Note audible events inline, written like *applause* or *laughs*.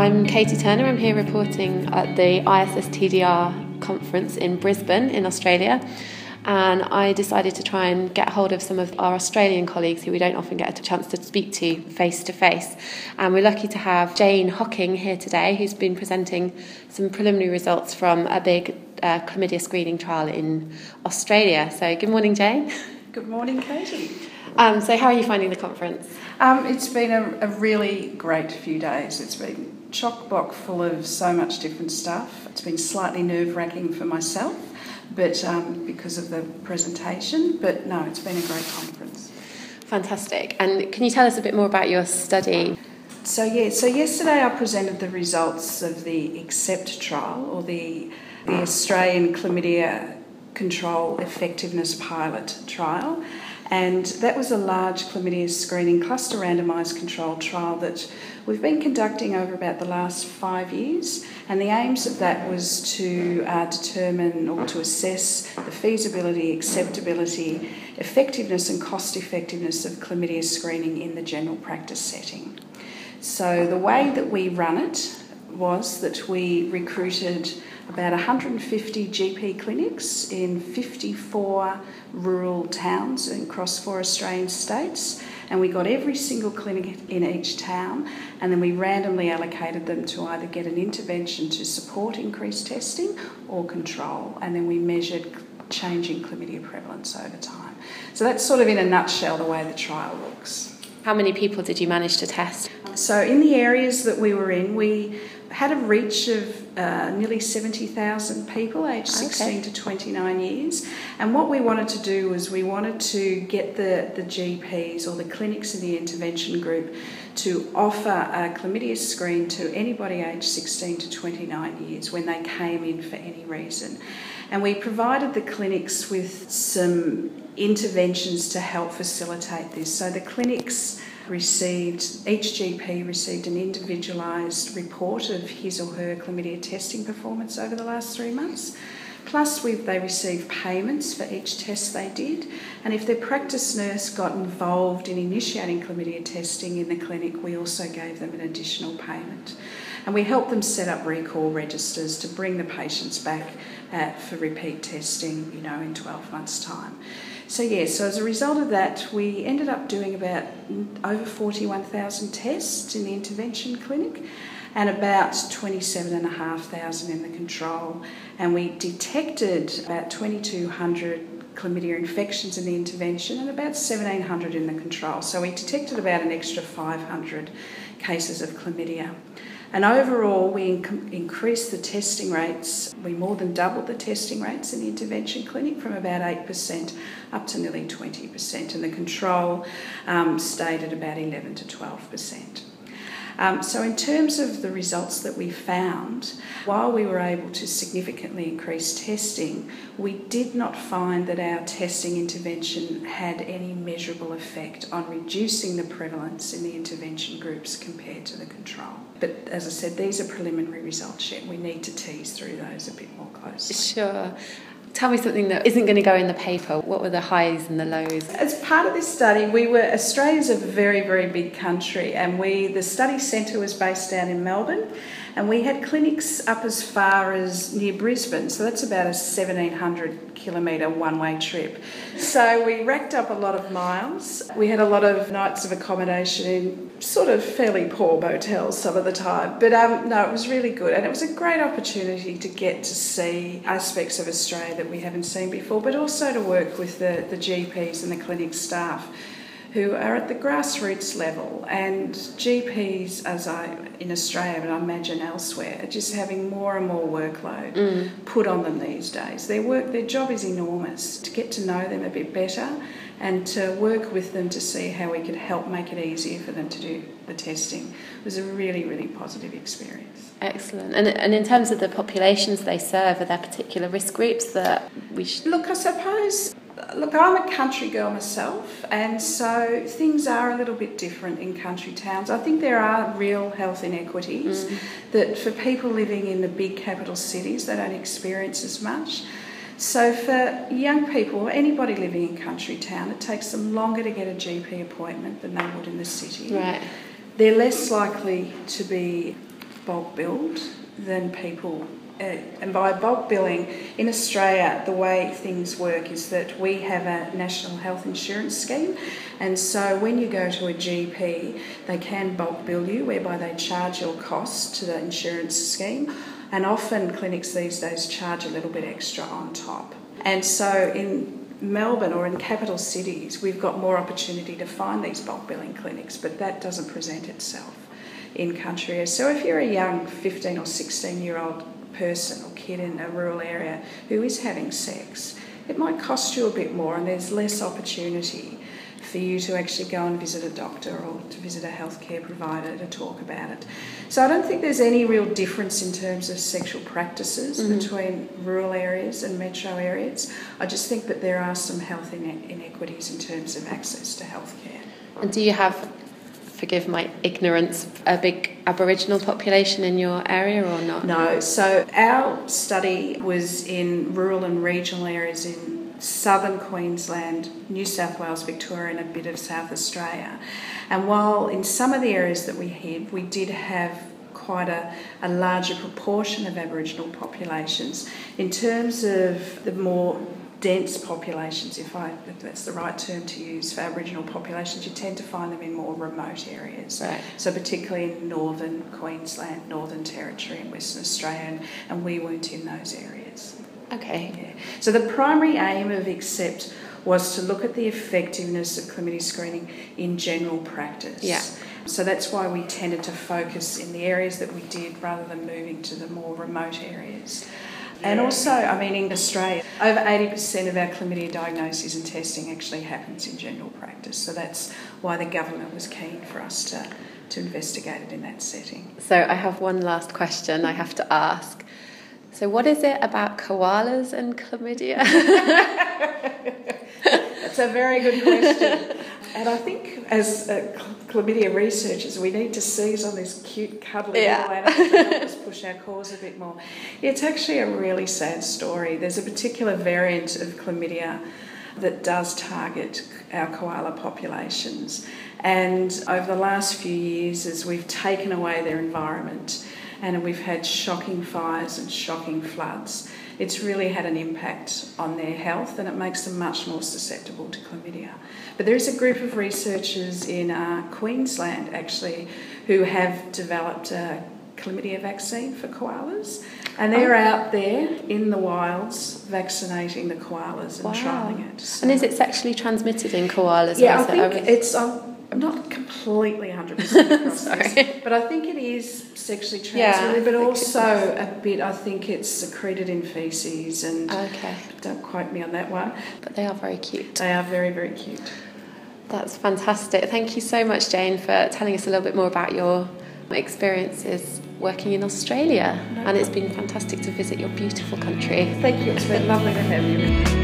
I'm Katie Turner. I'm here reporting at the ISSTDR conference in Brisbane, in Australia. And I decided to try and get hold of some of our Australian colleagues who we don't often get a chance to speak to face to face. And we're lucky to have Jane Hocking here today, who's been presenting some preliminary results from a big uh, chlamydia screening trial in Australia. So, good morning, Jane. Good morning, Katie. Um, so, how are you finding the conference? Um, it's been a, a, really great few days. It's been chock block full of so much different stuff. It's been slightly nerve wracking for myself, but um, because of the presentation. But no, it's been a great conference. Fantastic. And can you tell us a bit more about your study? So yeah, so yesterday I presented the results of the ACCEPT trial, or the the Australian Chlamydia Control Effectiveness Pilot trial. And that was a large chlamydia screening cluster randomised controlled trial that we've been conducting over about the last five years. And the aims of that was to uh, determine or to assess the feasibility, acceptability, effectiveness, and cost effectiveness of chlamydia screening in the general practice setting. So the way that we run it was that we recruited about 150 GP clinics in 54 rural towns across four Australian states. And we got every single clinic in each town, and then we randomly allocated them to either get an intervention to support increased testing or control. And then we measured changing chlamydia prevalence over time. So that's sort of in a nutshell the way the trial looks. How many people did you manage to test? So, in the areas that we were in, we had a reach of uh, nearly 70,000 people aged 16 okay. to 29 years. And what we wanted to do was we wanted to get the, the GPs or the clinics in the intervention group to offer a chlamydia screen to anybody aged 16 to 29 years when they came in for any reason. And we provided the clinics with some interventions to help facilitate this. So the clinics received, each GP received an individualised report of his or her chlamydia testing performance over the last three months. Plus, we, they received payments for each test they did, and if their practice nurse got involved in initiating chlamydia testing in the clinic, we also gave them an additional payment. And we helped them set up recall registers to bring the patients back uh, for repeat testing, you know, in 12 months' time. So, yeah, so as a result of that, we ended up doing about over 41,000 tests in the intervention clinic and about 27,500 in the control. And we detected about 2,200 chlamydia infections in the intervention and about 1,700 in the control. So we detected about an extra 500 cases of chlamydia. And overall, we inc- increased the testing rates. We more than doubled the testing rates in the intervention clinic from about 8% up to nearly 20%, and the control um, stayed at about 11 to 12%. Um, so, in terms of the results that we found, while we were able to significantly increase testing, we did not find that our testing intervention had any measurable effect on reducing the prevalence in the intervention groups compared to the control. But as I said, these are preliminary results yet. We need to tease through those a bit more closely. Sure. Tell me something that isn't going to go in the paper. What were the highs and the lows? As part of this study, we were Australia's a very, very big country, and we the study centre was based down in Melbourne, and we had clinics up as far as near Brisbane. So that's about a seventeen hundred kilometre one way trip. So we racked up a lot of miles. We had a lot of nights of accommodation in sort of fairly poor motels some of the time. But um, no, it was really good. And it was a great opportunity to get to see aspects of Australia that we haven't seen before, but also to work with the, the GPs and the clinic staff who are at the grassroots level. And GPs, as I in Australia, and I imagine elsewhere, are just having more and more workload mm. put on them these days. Their work, their job is enormous. To get to know them a bit better and to work with them to see how we could help make it easier for them to do the testing was a really, really positive experience. Excellent. And, and in terms of the populations they serve, are there particular risk groups that we should. Look, I suppose look, I'm a country girl myself, and so things are a little bit different in country towns. I think there are real health inequities mm. that for people living in the big capital cities, they don't experience as much. So for young people, anybody living in country town, it takes them longer to get a GP appointment than they would in the city. Right. They're less likely to be bulk billed than people Uh, and by bulk billing in Australia, the way things work is that we have a national health insurance scheme, and so when you go to a GP, they can bulk bill you, whereby they charge your costs to the insurance scheme, and often clinics these days charge a little bit extra on top. And so in Melbourne or in capital cities, we've got more opportunity to find these bulk billing clinics, but that doesn't present itself in country. So if you're a young 15 or 16 year old person or kid in a rural area who is having sex, it might cost you a bit more and there's less opportunity for you to actually go and visit a doctor or to visit a healthcare provider to talk about it. So I don't think there's any real difference in terms of sexual practices mm-hmm. between rural areas and metro areas. I just think that there are some health inequities in terms of access to healthcare. And do you have forgive my ignorance, a big Aboriginal population in your area or not? No. So our study was in rural and regional areas in southern Queensland, New South Wales, Victoria, and a bit of South Australia. And while in some of the areas that we hit, we did have quite a, a larger proportion of Aboriginal populations. In terms of the more dense populations, if, I, if that's the right term to use for Aboriginal populations, you tend to find them in more remote areas. Right. So particularly in northern Queensland, Northern Territory and Western Australia, and, and we weren't in those areas. Okay. Yeah. So the primary aim of Accept was to look at the effectiveness of chlamydia screening in general practice. Yeah. So that's why we tended to focus in the areas that we did rather than moving to the more remote areas. And also, I mean, in Australia, over 80% of our chlamydia diagnoses and testing actually happens in general practice. So that's why the government was keen for us to, to investigate it in that setting. So I have one last question I have to ask. So, what is it about koalas and chlamydia? *laughs* That's a very good question. *laughs* And I think as uh, chlamydia researchers, we need to seize on this cute, cuddly yeah. little animal to help us *laughs* push our cause a bit more. It's actually a really sad story. There's a particular variant of chlamydia that does target our koala populations. And over the last few years, as we've taken away their environment and we've had shocking fires and shocking floods, it's really had an impact on their health and it makes them much more susceptible to chlamydia. But there is a group of researchers in uh, Queensland actually who have developed a chlamydia vaccine for koalas and they're oh. out there in the wilds vaccinating the koalas and wow. trialling it. So. And is it sexually transmitted in koalas? Yeah, I think it? it's. Um, I'm not completely 100% *laughs* across this, but I think it is sexually transmitted, yeah, but also a bit, I think it's secreted in feces, and okay. don't quote me on that one. But they are very cute. They are very, very cute. That's fantastic. Thank you so much, Jane, for telling us a little bit more about your experiences working in Australia. No and it's been fantastic to visit your beautiful country. Thank you. It's been lovely to have you.